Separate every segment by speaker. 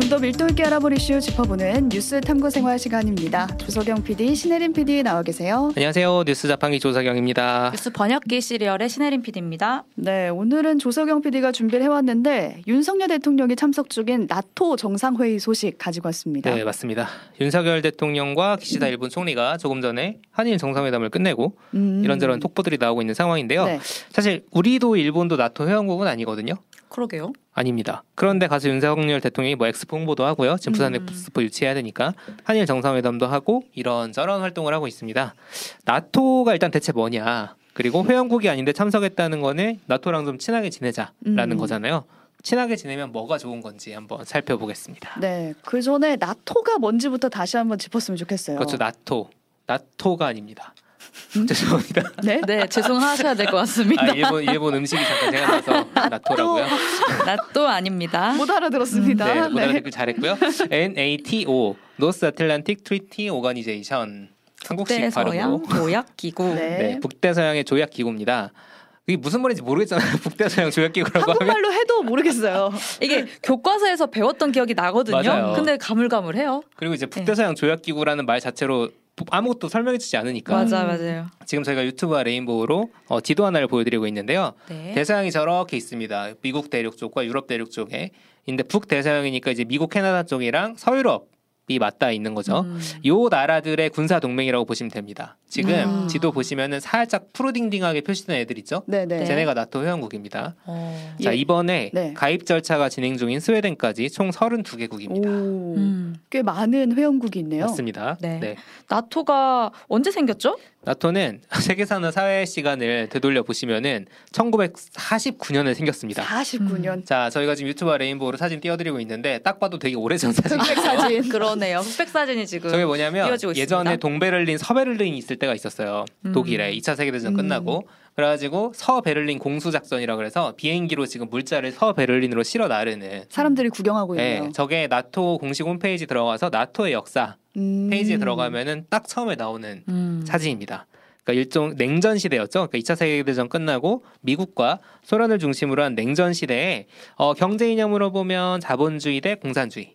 Speaker 1: 좀 더 밀도 있게 알아볼 이슈 짚어보는 뉴스 탐구 생활 시간입니다. 조석영 PD, 신혜림 PD 나와 계세요.
Speaker 2: 안녕하세요. 뉴스 자판기 조석영입니다.
Speaker 3: 뉴스 번역기 시리얼의 신혜림 PD입니다.
Speaker 1: 네, 오늘은 조석영 PD가 준비를 해왔는데 윤석열 대통령이 참석 중인 나토 정상회의 소식 가지고 왔습니다.
Speaker 2: 네, 맞습니다. 윤석열 대통령과 기시다 일본 총리가 조금 전에 한일 정상회담을 끝내고
Speaker 1: 음.
Speaker 2: 이런저런 톡보들이 나오고 있는 상황인데요.
Speaker 1: 네.
Speaker 2: 사실 우리도 일본도 나토 회원국은 아니거든요.
Speaker 3: 그러게요.
Speaker 2: 아닙니다. 그런데 가서 윤석열 대통령이 뭐 엑스포 홍보도 하고요. 지금 부산
Speaker 1: 음.
Speaker 2: 엑스포 유치해야 되니까 한일 정상회담도 하고 이런저런 활동을 하고 있습니다. 나토가 일단 대체 뭐냐? 그리고 회원국이 아닌데 참석했다는 거는 나토랑 좀 친하게 지내자라는
Speaker 1: 음.
Speaker 2: 거잖아요. 친하게 지내면 뭐가 좋은 건지 한번 살펴보겠습니다.
Speaker 1: 네, 그 전에 나토가 뭔지부터 다시 한번 짚었으면 좋겠어요.
Speaker 2: 그렇죠. 나토. 나토가 아닙니다. 죄송합니다.
Speaker 1: 네,
Speaker 3: 네, 죄송하셔야 될 것 같습니다.
Speaker 2: 아, 일본 일본 음식이 잠깐 생각나서 나토라고요.
Speaker 3: 나또 아닙니다.
Speaker 1: 못 알아들었습니다.
Speaker 2: 네, 못 알아듣길 잘했고요. NATO North Atlantic Treaty Organization 한국식 발음으로
Speaker 3: 북대서양 조약 기구.
Speaker 1: 네.
Speaker 2: 네, 북대서양의 조약 기구입니다. 이게 무슨 말인지 모르겠잖아요. 북대서양 조약 기구라고 하면
Speaker 1: 한국말로 해도 모르겠어요.
Speaker 3: 이게 교과서에서 배웠던 기억이 나거든요.
Speaker 2: 맞아요.
Speaker 3: 근데 가물가물해요.
Speaker 2: 그리고 이제 북대서양 조약 기구라는 말 자체로 아무것도 설명해주지 않으니까
Speaker 3: 맞아,
Speaker 1: 음.
Speaker 3: 맞아요.
Speaker 2: 지금 저희가 유튜브와 레인보우로 어, 지도 하나를 보여드리고 있는데요.
Speaker 3: 네.
Speaker 2: 대서양이 저렇게 있습니다. 미국 대륙 쪽과 유럽 대륙 쪽에. 근데 북 대서양이니까 이제 미국 캐나다 쪽이랑 서유럽 이 맞닿아 있는 거죠.
Speaker 3: 음.
Speaker 2: 요 나라들의 군사 동맹이라고 보시면 됩니다. 지금
Speaker 3: 음.
Speaker 2: 지도 보시면은 살짝 푸르딩딩하게 표시된 애들 있죠?
Speaker 1: 네, 네.
Speaker 3: 네.
Speaker 2: 쟤네가 나토 회원국입니다.
Speaker 3: 어.
Speaker 2: 자
Speaker 1: 예.
Speaker 2: 이번에
Speaker 1: 네.
Speaker 2: 가입 절차가 진행 중인 스웨덴까지 총 32개국입니다.
Speaker 1: 오,
Speaker 3: 음.
Speaker 1: 꽤 많은 회원국이 있네요.
Speaker 2: 맞습니다.
Speaker 3: 네. 나토가 언제 생겼죠?
Speaker 2: 나토는 세계사나 사회 시간을 되돌려 보시면은 1949년에 생겼습니다.
Speaker 1: 49년.
Speaker 2: 자, 저희가 지금 유튜브와 레인보우로 사진 띄워드리고 있는데 딱 봐도 되게 오래전 사진.
Speaker 1: 흑백 사진.
Speaker 3: 그러네요. 흑백 사진이 지금.
Speaker 2: 저게 뭐냐면
Speaker 3: 띄워지고
Speaker 2: 예전에. 동베를린, 서베를린이 있을 때가 있었어요.
Speaker 3: 음.
Speaker 2: 독일에 2차 세계대전
Speaker 1: 음.
Speaker 2: 끝나고 그래가지고 서베를린 공수작전이라 그래서 비행기로 지금 물자를 서베를린으로 실어 나르는
Speaker 1: 사람들이 구경하고 있네요.
Speaker 2: 네, 저게 나토 공식 홈페이지 들어가서 나토의 역사
Speaker 1: 음.
Speaker 2: 페이지에 들어가면은 딱 처음에 나오는
Speaker 3: 음.
Speaker 2: 사진입니다. 그러니까 일종 냉전 시대였죠. 그러니까 2차 세계대전 끝나고 미국과 소련을 중심으로 한 냉전 시대에 어, 경제 이념으로 보면 자본주의 대 공산주의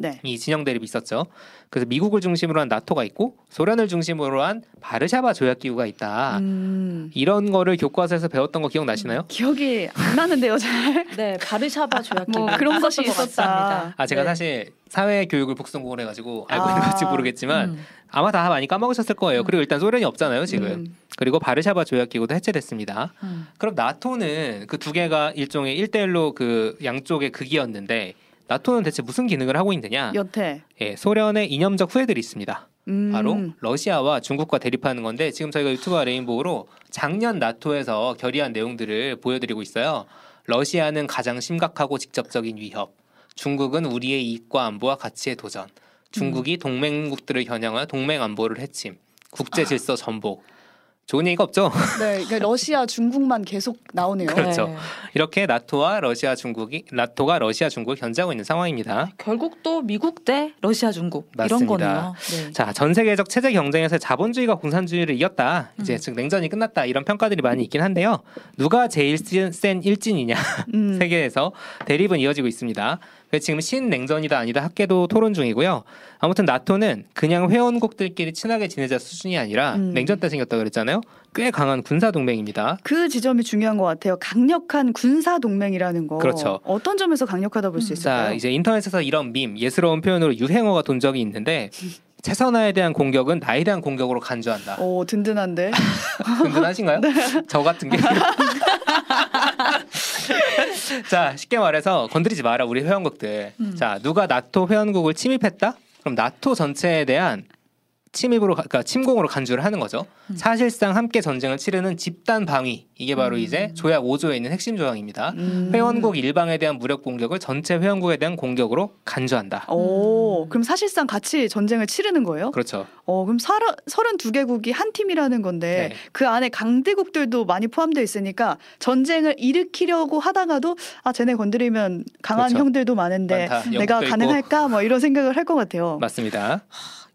Speaker 1: 네.
Speaker 2: 이 진영 대립이 있었죠. 그래서 미국을 중심으로 한 나토가 있고 소련을 중심으로 한 바르샤바 조약 기구가 있다.
Speaker 1: 음.
Speaker 2: 이런 거를 교과서에서 배웠던 거 기억나시나요?
Speaker 1: 기억이 안 나는데요, 잘.
Speaker 3: 네, 바르샤바 조약
Speaker 1: 뭐
Speaker 3: 기구
Speaker 1: 그런 것이 있었다.
Speaker 2: 아 제가
Speaker 3: 네.
Speaker 2: 사실 사회 교육을 북성공을 해 가지고 알고
Speaker 1: 아.
Speaker 2: 있는 건지 모르겠지만
Speaker 3: 음.
Speaker 2: 아마 다 많이 까먹으셨을 거예요.
Speaker 3: 음.
Speaker 2: 그리고 일단 소련이 없잖아요 지금.
Speaker 1: 음.
Speaker 2: 그리고 바르샤바 조약 기구도 해체됐습니다.
Speaker 3: 음.
Speaker 2: 그럼 나토는 그 두 개가 일종의 일대일로그 양쪽의 극이었는데 나토는 대체 무슨 기능을 하고 있느냐?
Speaker 1: 여태.
Speaker 2: 예, 소련의 이념적 후예들이 있습니다.
Speaker 1: 음.
Speaker 2: 바로 러시아와 중국과 대립하는 건데 지금 저희가 유튜브와 레인보우로 작년 나토에서 결의한 내용들을 보여드리고 있어요. 러시아는 가장 심각하고 직접적인 위협. 중국은 우리의 이익과 안보와 가치의 도전. 중국이 동맹국들을 겨냥한 동맹 안보를 해침. 국제 질서 전복. 좋은 얘기가 없죠.
Speaker 1: 네, 그러니까 러시아, 중국만 계속 나오네요.
Speaker 2: 그렇죠.
Speaker 3: 네.
Speaker 2: 이렇게 나토와 러시아, 중국이 나토가 러시아, 중국을 견제하고 있는 상황입니다.
Speaker 3: 결국 또 미국 대 러시아, 중국 이런
Speaker 2: 맞습니다.
Speaker 3: 거네요. 네.
Speaker 2: 자, 전 세계적 체제 경쟁에서 자본주의가 공산주의를 이겼다. 이제
Speaker 3: 음.
Speaker 2: 즉 냉전이 끝났다. 이런 평가들이 많이 있긴 한데요. 누가 제일 센, 센 일진이냐?
Speaker 1: 음.
Speaker 2: 세계에서 대립은 이어지고 있습니다. 그래서 지금 신냉전이다 아니다 학계도 토론 중이고요. 아무튼 나토는 그냥 회원국들끼리 친하게 지내자 수준이 아니라
Speaker 1: 음.
Speaker 2: 냉전 때 생겼다 그랬잖아요. 꽤 강한 군사 동맹입니다.
Speaker 1: 그 지점이 중요한 것 같아요. 강력한 군사 동맹이라는 거.
Speaker 2: 그렇죠.
Speaker 1: 어떤 점에서 강력하다 볼수
Speaker 3: 음.
Speaker 1: 있을까요?
Speaker 2: 자, 이제 인터넷에서 이런 밈, 예스러운 표현으로 유행어가 돈 적이 있는데 최선화에 대한 공격은 나에 대한 공격으로 간주한다.
Speaker 1: 오, 든든한데.
Speaker 2: 든든하신가요? 저 같은 게. 자, 쉽게 말해서 건드리지 마라 우리 회원국들.
Speaker 3: 음.
Speaker 2: 자, 누가 나토 회원국을 침입했다? 그럼 나토 전체에 대한 침입으로 가- 그러니까 침공으로 간주를 하는 거죠.
Speaker 3: 음.
Speaker 2: 사실상 함께 전쟁을 치르는 집단 방위 이게 바로
Speaker 3: 음.
Speaker 2: 이제 조약 5조에 있는 핵심 조항입니다.
Speaker 1: 음.
Speaker 2: 회원국 일방에 대한 무력 공격을 전체 회원국에 대한 공격으로 간주한다.
Speaker 1: 오,
Speaker 3: 음.
Speaker 1: 그럼 사실상 같이 전쟁을 치르는 거예요?
Speaker 2: 그렇죠.
Speaker 1: 어, 그럼 서른 두 개국이 한 팀이라는 건데
Speaker 2: 네.
Speaker 1: 그 안에 강대국들도 많이 포함되어 있으니까 전쟁을 일으키려고 하다가도 아, 쟤네 건드리면 강한
Speaker 2: 그렇죠.
Speaker 1: 형들도 많은데
Speaker 2: 많다.
Speaker 1: 내가. 가능할까? 뭐 이런 생각을 할 것 같아요.
Speaker 2: 맞습니다.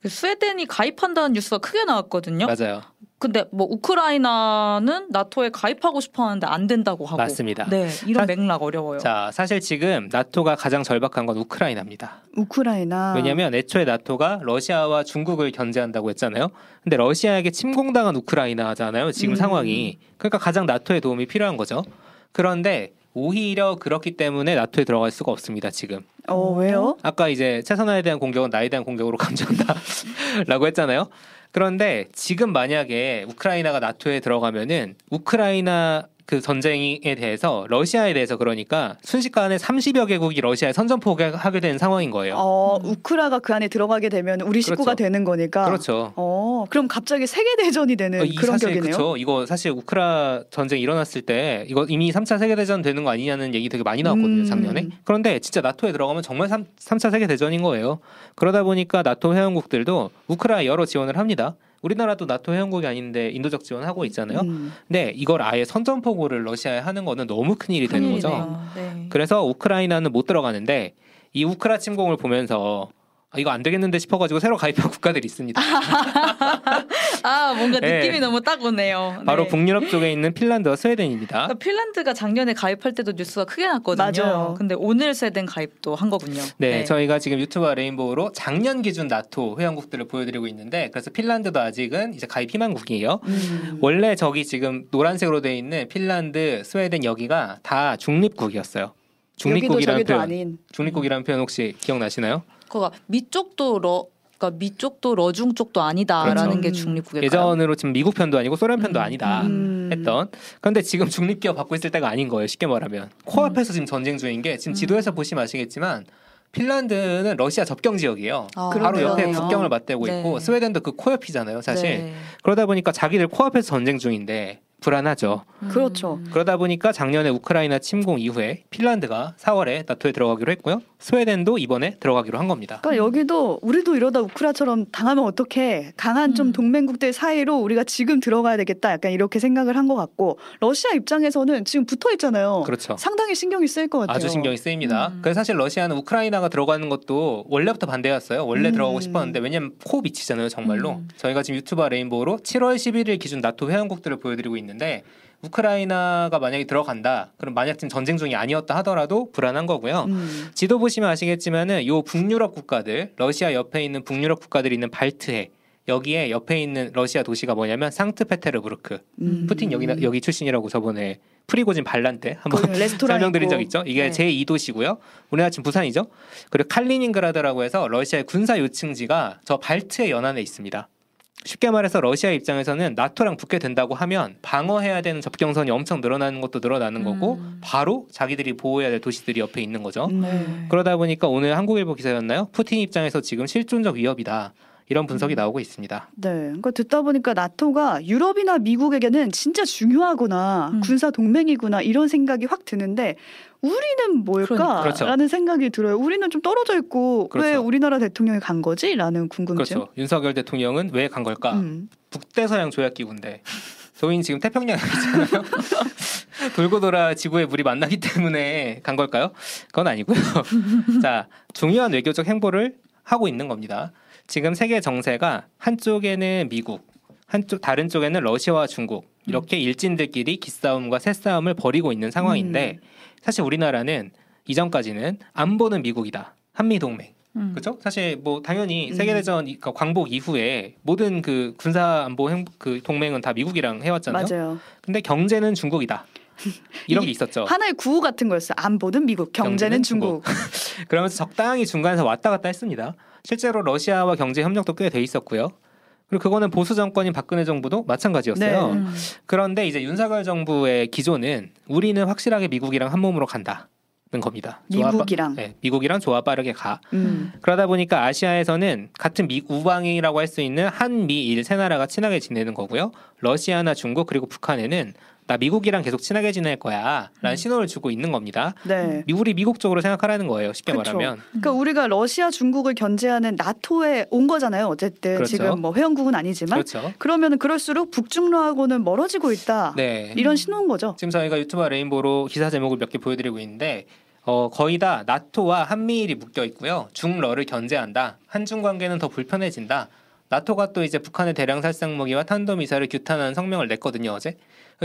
Speaker 3: 그 스웨덴이 가입한다는 뉴스가 크게 나왔거든요.
Speaker 2: 맞아요.
Speaker 3: 근데 뭐 우크라이나는 나토에 가입하고 싶어 하는데 안 된다고 하고.
Speaker 2: 맞습니다.
Speaker 3: 네, 이런
Speaker 2: 사-
Speaker 3: 맥락 어려워요.
Speaker 2: 자, 사실 지금 나토가 가장 절박한 건 우크라이나입니다.
Speaker 1: 우크라이나.
Speaker 2: 왜냐하면 애초에 나토가 러시아와 중국을 견제한다고 했잖아요. 근데 러시아에게 침공당한 우크라이나잖아요. 지금
Speaker 1: 음.
Speaker 2: 상황이. 그러니까 가장 나토의 도움이 필요한 거죠. 그런데 오히려 그렇기 때문에 나토에 들어갈 수가 없습니다. 지금.
Speaker 1: 어 왜요?
Speaker 2: 아까 이제 최선화에 대한 공격은 나에 대한 공격으로 감정한다라고 했잖아요. 그런데 지금 만약에 우크라이나가 나토에 들어가면은 우크라이나 그 전쟁에 대해서 러시아에 대해서 그러니까 순식간에 30여 개국이 러시아에 선전포기하게 된 상황인 거예요.
Speaker 1: 어
Speaker 3: 음.
Speaker 1: 우크라가 그 안에 들어가게 되면 우리 식구가
Speaker 2: 그렇죠.
Speaker 1: 되는 거니까.
Speaker 2: 그렇죠.
Speaker 1: 어 그럼 갑자기 세계 대전이 되는
Speaker 2: 어, 이
Speaker 1: 그런
Speaker 2: 사실
Speaker 1: 격이네요.
Speaker 2: 그쵸. 이거 사실 우크라 전쟁 일어났을 때 이거 이미 3차 세계 대전 되는 거 아니냐는 얘기 되게 많이 나왔거든요
Speaker 1: 음.
Speaker 2: 작년에. 그런데 진짜 나토에 들어가면 정말 3, 삼차 세계 대전인 거예요. 그러다 보니까 나토 회원국들도 우크라에 여러 지원을 합니다. 우리나라도 나토 회원국이 아닌데 인도적 지원하고 있잖아요.
Speaker 1: 음.
Speaker 2: 근데 이걸 아예 선전포고를 러시아에 하는 거는 너무 큰 일이 되는 거죠.
Speaker 3: 네.
Speaker 2: 그래서 우크라이나는 못 들어가는데 이 우크라 침공을 보면서 아, 이거 안 되겠는데 싶어가지고 새로 가입한 국가들이 있습니다.
Speaker 3: 아 뭔가
Speaker 2: 네.
Speaker 3: 느낌이 너무 딱 오네요.
Speaker 2: 바로
Speaker 3: 네.
Speaker 2: 북유럽 쪽에 있는 핀란드와 스웨덴입니다.
Speaker 3: 그러니까 핀란드가 작년에 가입할 때도 뉴스가 크게 났거든요.
Speaker 1: 맞아요.
Speaker 3: 근데 오늘 스웨덴 가입도 한 거군요.
Speaker 2: 네, 저희가 지금 유튜브와 레인보우로 작년 기준 나토 회원국들을 보여드리고 있는데 그래서 핀란드도 아직은 이제 가입 희망국이에요.
Speaker 1: 음.
Speaker 2: 원래 저기 지금 노란색으로 돼 있는 핀란드, 스웨덴 여기가 다 중립국이었어요. 중립국이라는 표현,
Speaker 1: 아닌.
Speaker 2: 중립국이라는 표현 혹시 기억나시나요?
Speaker 3: 그거 미쪽도 러 그러니까 미쪽도 러중 쪽도 아니다라는
Speaker 2: 그렇죠.
Speaker 3: 게
Speaker 1: 음.
Speaker 3: 중립국일까요?
Speaker 2: 예전으로 지금 미국 편도 아니고 소련 편도
Speaker 3: 음.
Speaker 2: 아니다
Speaker 1: 음.
Speaker 2: 했던. 그런데 지금 중립 기어 박고 있을 때가 아닌 거예요. 쉽게 말하면 코앞에서 지금 전쟁 중인 게 지금
Speaker 3: 음.
Speaker 2: 지도에서 보시면 아시겠지만 핀란드는 러시아 접경 지역이에요.
Speaker 3: 아,
Speaker 2: 바로
Speaker 1: 그러네요.
Speaker 2: 옆에 국경을 맞대고
Speaker 3: 네.
Speaker 2: 있고 스웨덴도 그 코옆이잖아요, 사실.
Speaker 3: 네.
Speaker 2: 그러다 보니까 자기들 코앞에서 전쟁 중인데 불안하죠.
Speaker 3: 음.
Speaker 1: 그렇죠.
Speaker 2: 그러다 보니까 작년에 우크라이나 침공 이후에 핀란드가 4월에 나토에 들어가기로 했고요. 스웨덴도 이번에 들어가기로 한 겁니다.
Speaker 1: 그러니까 여기도 우리도 이러다 우크라처럼 당하면 어떻게 강한 좀
Speaker 3: 음.
Speaker 1: 동맹국들 사이로 우리가 지금 들어가야 되겠다 약간 이렇게 생각을 한 것 같고 러시아 입장에서는 지금 붙어 있잖아요.
Speaker 2: 그렇죠.
Speaker 1: 상당히 신경이 쓰일 것 같아요.
Speaker 2: 아주 신경이 쓰입니다.
Speaker 3: 음.
Speaker 2: 그래서 사실 러시아는 우크라이나가 들어가는 것도 원래부터 반대였어요. 원래
Speaker 1: 음.
Speaker 2: 들어가고 싶었는데 왜냐면 코 밑이잖아요, 정말로.
Speaker 3: 음.
Speaker 2: 저희가 지금 유튜브 레인보우로 7월 11일 기준 나토 회원국들을 보여드리고 있는 데 우크라이나가 만약에 들어간다. 그럼 만약 지금 전쟁 중이 아니었다 하더라도 불안한 거고요.
Speaker 1: 음.
Speaker 2: 지도 보시면 아시겠지만은 요 북유럽 국가들, 러시아 옆에 있는 북유럽 국가들이 있는 발트해 여기에 옆에 있는 러시아 도시가 뭐냐면 상트페테르부르크.
Speaker 1: 음.
Speaker 2: 푸틴 여기 여기 출신이라고 저번에 프리고진 반란 때 한번 설명드린. 적 있죠. 이게
Speaker 1: 네.
Speaker 2: 제 2 도시고요. 우리나라 지금 부산이죠. 그리고 칼리닝그라드라고 해서 러시아의 군사 요층지가 저 발트해 연안에 있습니다. 쉽게 말해서 러시아 입장에서는 나토랑 붙게 된다고 하면 방어해야 되는 접경선이 엄청 늘어나는 것도 늘어나는 거고
Speaker 3: 음.
Speaker 2: 바로 자기들이 보호해야 될 도시들이 옆에 있는 거죠.
Speaker 1: 음.
Speaker 3: 네.
Speaker 2: 그러다 보니까 오늘 한국일보 기사였나요? 푸틴 입장에서 지금 실존적 위협이다. 이런 분석이
Speaker 1: 음.
Speaker 2: 나오고 있습니다.
Speaker 1: 네, 그러니까 듣다 보니까 나토가 유럽이나 미국에게는 진짜 중요하구나,
Speaker 3: 음.
Speaker 1: 군사 동맹이구나 이런 생각이 확 드는데 우리는 뭘까라는
Speaker 3: 그러니까.
Speaker 2: 그렇죠.
Speaker 1: 생각이 들어요. 우리는 좀 떨어져 있고 왜
Speaker 2: 그렇죠.
Speaker 1: 우리나라 대통령이 간 거지?라는 궁금증.
Speaker 2: 그렇죠. 윤석열 대통령은 왜 간 걸까?
Speaker 1: 음.
Speaker 2: 북대서양 조약기구인데 저희는 지금 태평양에 있잖아요. 돌고 돌아 지구의 물이 만나기 때문에 간 걸까요? 그건 아니고요. 자, 중요한 외교적 행보를 하고 있는 겁니다. 지금 세계 정세가 한쪽에는 미국, 한쪽 다른 쪽에는 러시아와 중국 이렇게 일진들끼리 기싸움과 새싸움을 벌이고 있는 상황인데 사실 우리나라는 이전까지는 안보는 미국이다. 한미 동맹.
Speaker 3: 음.
Speaker 2: 그렇죠? 사실 뭐 당연히
Speaker 1: 음.
Speaker 2: 세계 대전 이- 그 광복 이후에 모든 그 군사 안보 행, 그 동맹은 다 미국이랑 해왔잖아요.
Speaker 1: 맞아요.
Speaker 2: 근데 경제는 중국이다. 이런 게 있었죠.
Speaker 1: 하나의 구호 같은 거였어요. 안보는 미국, 경제는
Speaker 2: 경제는
Speaker 1: 중국.
Speaker 2: 그러면서 적당히 중간에서 왔다 갔다 했습니다. 실제로 러시아와 경제 협력도 꽤 돼 있었고요. 그리고 그거는 보수 정권인 박근혜 정부도 마찬가지였어요.
Speaker 1: 네.
Speaker 3: 음.
Speaker 2: 그런데 이제 윤석열 정부의 기조는 우리는 확실하게 미국이랑 한 몸으로 간다 는 겁니다. 좋아 빠-
Speaker 1: 미국이랑.
Speaker 2: 네, 미국이랑 좋아 빠르게 가.
Speaker 1: 음.
Speaker 2: 그러다 보니까 아시아에서는 같은 미 우방이라고 할 수 있는 한미일 세 나라가 친하게 지내는 거고요. 러시아나 중국 그리고 북한에는 나 미국이랑 계속 친하게 지낼 거야라는
Speaker 3: 음.
Speaker 2: 신호를 주고 있는 겁니다.
Speaker 1: 네.
Speaker 2: 미- 우리 미국 쪽으로 생각하라는 거예요. 쉽게
Speaker 1: 그쵸.
Speaker 2: 말하면.
Speaker 1: 그러니까 우리가 러시아, 중국을 견제하는 나토에 온 거잖아요. 어쨌든
Speaker 2: 그렇죠.
Speaker 1: 지금 뭐 회원국은 아니지만
Speaker 2: 그렇죠.
Speaker 1: 그러면은 그럴수록 북중러하고는 멀어지고 있다.
Speaker 2: 네.
Speaker 1: 이런 신호인 거죠.
Speaker 2: 지금 저희가 유튜브 레인보로 기사 제목을 몇 개 보여드리고 있는데 어, 거의 다 나토와 한미일이 묶여 있고요. 중러를 견제한다. 한중 관계는 더 불편해진다. 나토가 또 이제 북한의 대량 살상 무기와 탄도 미사일을 규탄하는 성명을 냈거든요 어제.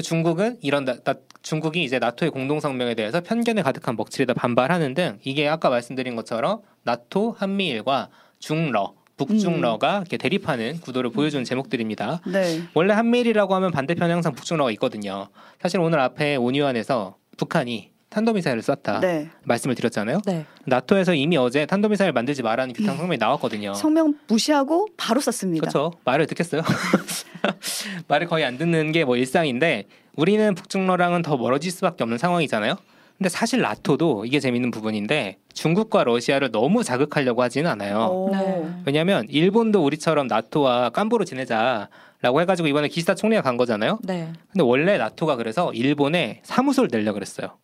Speaker 2: 중국은 이런 나, 나- 중국이 이제 나토의 공동 성명에 대해서 편견에 가득한 먹칠에다 반발하는 등 이게 아까 말씀드린 것처럼 나토 한미일과 중러 북중러가 이렇게 대립하는 구도를 보여주는 제목들입니다.
Speaker 1: 네.
Speaker 2: 원래 한미일이라고 하면 반대편에 항상 북중러가 있거든요. 사실 오늘 앞에 온유안에서 북한이 탄도미사일을 쐈다
Speaker 1: 네.
Speaker 2: 말씀을 드렸잖아요.
Speaker 3: 네.
Speaker 2: 나토에서 이미 어제 탄도미사일 만들지 말라는 규탄 성명이 나왔거든요.
Speaker 1: 성명 무시하고 바로 썼습니다.
Speaker 2: 그렇죠. 말을 듣겠어요. 말을 거의 안 듣는 게 뭐 일상인데 우리는 북중러랑은 더 멀어질 수밖에 없는 상황이잖아요. 근데 사실 나토도 이게 재밌는 부분인데 중국과 러시아를 너무 자극하려고 하지는 않아요.
Speaker 1: 오.
Speaker 3: 네.
Speaker 2: 왜냐하면 일본도 우리처럼 나토와 깜부로 지내자 라고 해가지고 이번에 기시다 총리가 간 거잖아요.
Speaker 3: 네.
Speaker 2: 근데 원래 나토가 그래서 일본에 사무소를 내려 그랬어요.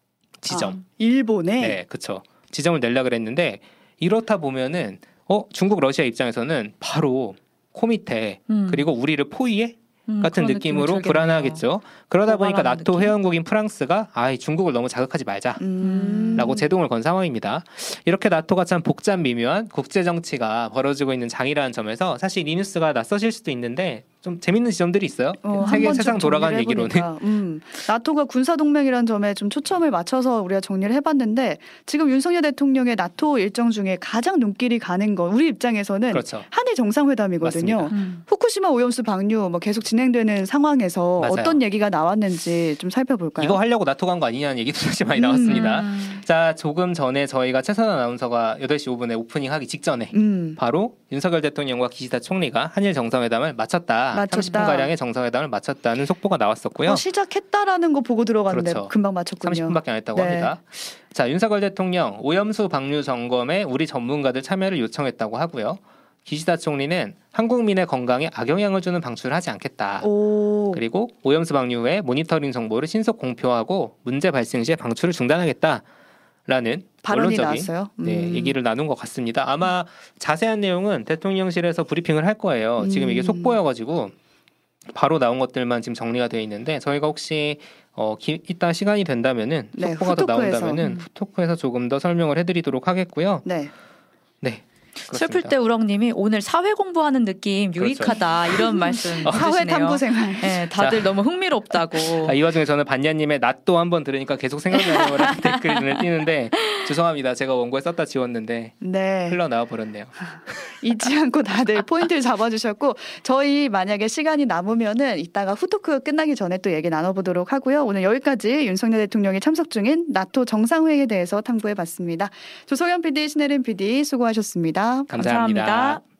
Speaker 2: 지점.
Speaker 1: 아, 일본에
Speaker 2: 네, 그쵸. 지점을 내려 그랬는데 이렇다 보면은 어 중국 러시아 입장에서는 바로 코 밑에
Speaker 3: 음.
Speaker 2: 그리고 우리를 포위해
Speaker 3: 음,
Speaker 2: 같은 느낌으로. 불안하겠죠. 그러다 보니까 나토
Speaker 3: 느낌?
Speaker 2: 회원국인 프랑스가 아 중국을 너무 자극하지 말자.
Speaker 1: 음.
Speaker 2: 라고 제동을 건 상황입니다. 이렇게 나토가 참 복잡 미묘한 국제 정치가 벌어지고 있는 장이라는 점에서 사실 이 뉴스가 낯서실 수도 있는데 좀 재밌는 지점들이 있어요.
Speaker 1: 어, 한
Speaker 2: 세계 세상
Speaker 1: 정리를
Speaker 2: 얘기로는
Speaker 1: 음, 나토가 군사 동맹이라는 점에 좀 초점을 맞춰서 우리가 정리를 해봤는데 지금 윤석열 대통령의 나토 일정 중에 가장 눈길이 가는 건 우리 입장에서는
Speaker 2: 그렇죠.
Speaker 1: 한일 정상회담이거든요.
Speaker 3: 음.
Speaker 1: 후쿠시마 오염수 방류 뭐 계속 진행되는 상황에서
Speaker 2: 맞아요.
Speaker 1: 어떤 얘기가 나왔는지 좀 살펴볼까요?
Speaker 2: 이거 하려고 나토 간 거 아니냐는 얘기도 사실 많이 나왔습니다.
Speaker 3: 음.
Speaker 2: 자, 조금 전에 저희가 최선 아나운서가 8시 5분에 오프닝 하기 직전에
Speaker 1: 음.
Speaker 2: 바로 윤석열 대통령과 기시다 총리가 한일 정상회담을 마쳤다.
Speaker 1: 마쳤다.
Speaker 2: 30분 가량의 정상회담을 마쳤다는 속보가 나왔었고요.
Speaker 1: 어, 시작했다라는 거 보고 들어갔는데
Speaker 2: 그렇죠.
Speaker 1: 금방 마쳤군요.
Speaker 2: 30분밖에 안 했다고
Speaker 1: 네.
Speaker 2: 합니다. 자, 윤석열 대통령 오염수 방류 점검에 우리 전문가들 참여를 요청했다고 하고요. 기시다 총리는 한국민의 건강에 악영향을 주는 방출을 하지 않겠다.
Speaker 1: 오.
Speaker 2: 그리고 오염수 방류 후에 모니터링 정보를 신속 공표하고 문제 발생 시에 방출을 중단하겠다라는
Speaker 1: 발언이 나왔어요.
Speaker 2: 네,
Speaker 1: 음.
Speaker 2: 얘기를 나눈 것 같습니다. 아마 자세한 내용은 대통령실에서 브리핑을 할 거예요. 지금 이게
Speaker 1: 음.
Speaker 2: 속보여가지고 바로 나온 것들만 지금 정리가 되어 있는데 저희가 혹시 어, 기, 이따 시간이 된다면은
Speaker 1: 네,
Speaker 2: 속보가 더. 나온다면은
Speaker 3: 음.
Speaker 2: 후토크에서 조금 더 설명을 해드리도록 하겠고요.
Speaker 1: 네.
Speaker 2: 네.
Speaker 3: 슬플
Speaker 2: 그렇습니다.
Speaker 3: 때 우렁님이 오늘 사회 공부하는 느낌
Speaker 2: 그렇죠.
Speaker 3: 유익하다 이런 말씀
Speaker 1: 사회
Speaker 3: 해주시네요.
Speaker 1: 탐구 생활.
Speaker 3: 네, 다들 너무 흥미롭다고.
Speaker 2: 아, 이 와중에 저는 반야님의 낫도 한번 들으니까 계속 생각나는 거라 댓글이 눈에 띄는데 죄송합니다. 제가 원고에 썼다 지웠는데
Speaker 1: 네.
Speaker 2: 흘러나와 버렸네요.
Speaker 1: 잊지 않고 다들 포인트를 잡아주셨고 저희 만약에 시간이 남으면은 이따가 후토크 끝나기 전에 또 얘기 나눠보도록 하고요. 오늘 여기까지 윤석열 대통령이 참석 중인 나토 정상회의에 대해서 탐구해봤습니다. 조석현 PD, 신혜림 PD 수고하셨습니다.
Speaker 2: 감사합니다.
Speaker 3: 감사합니다.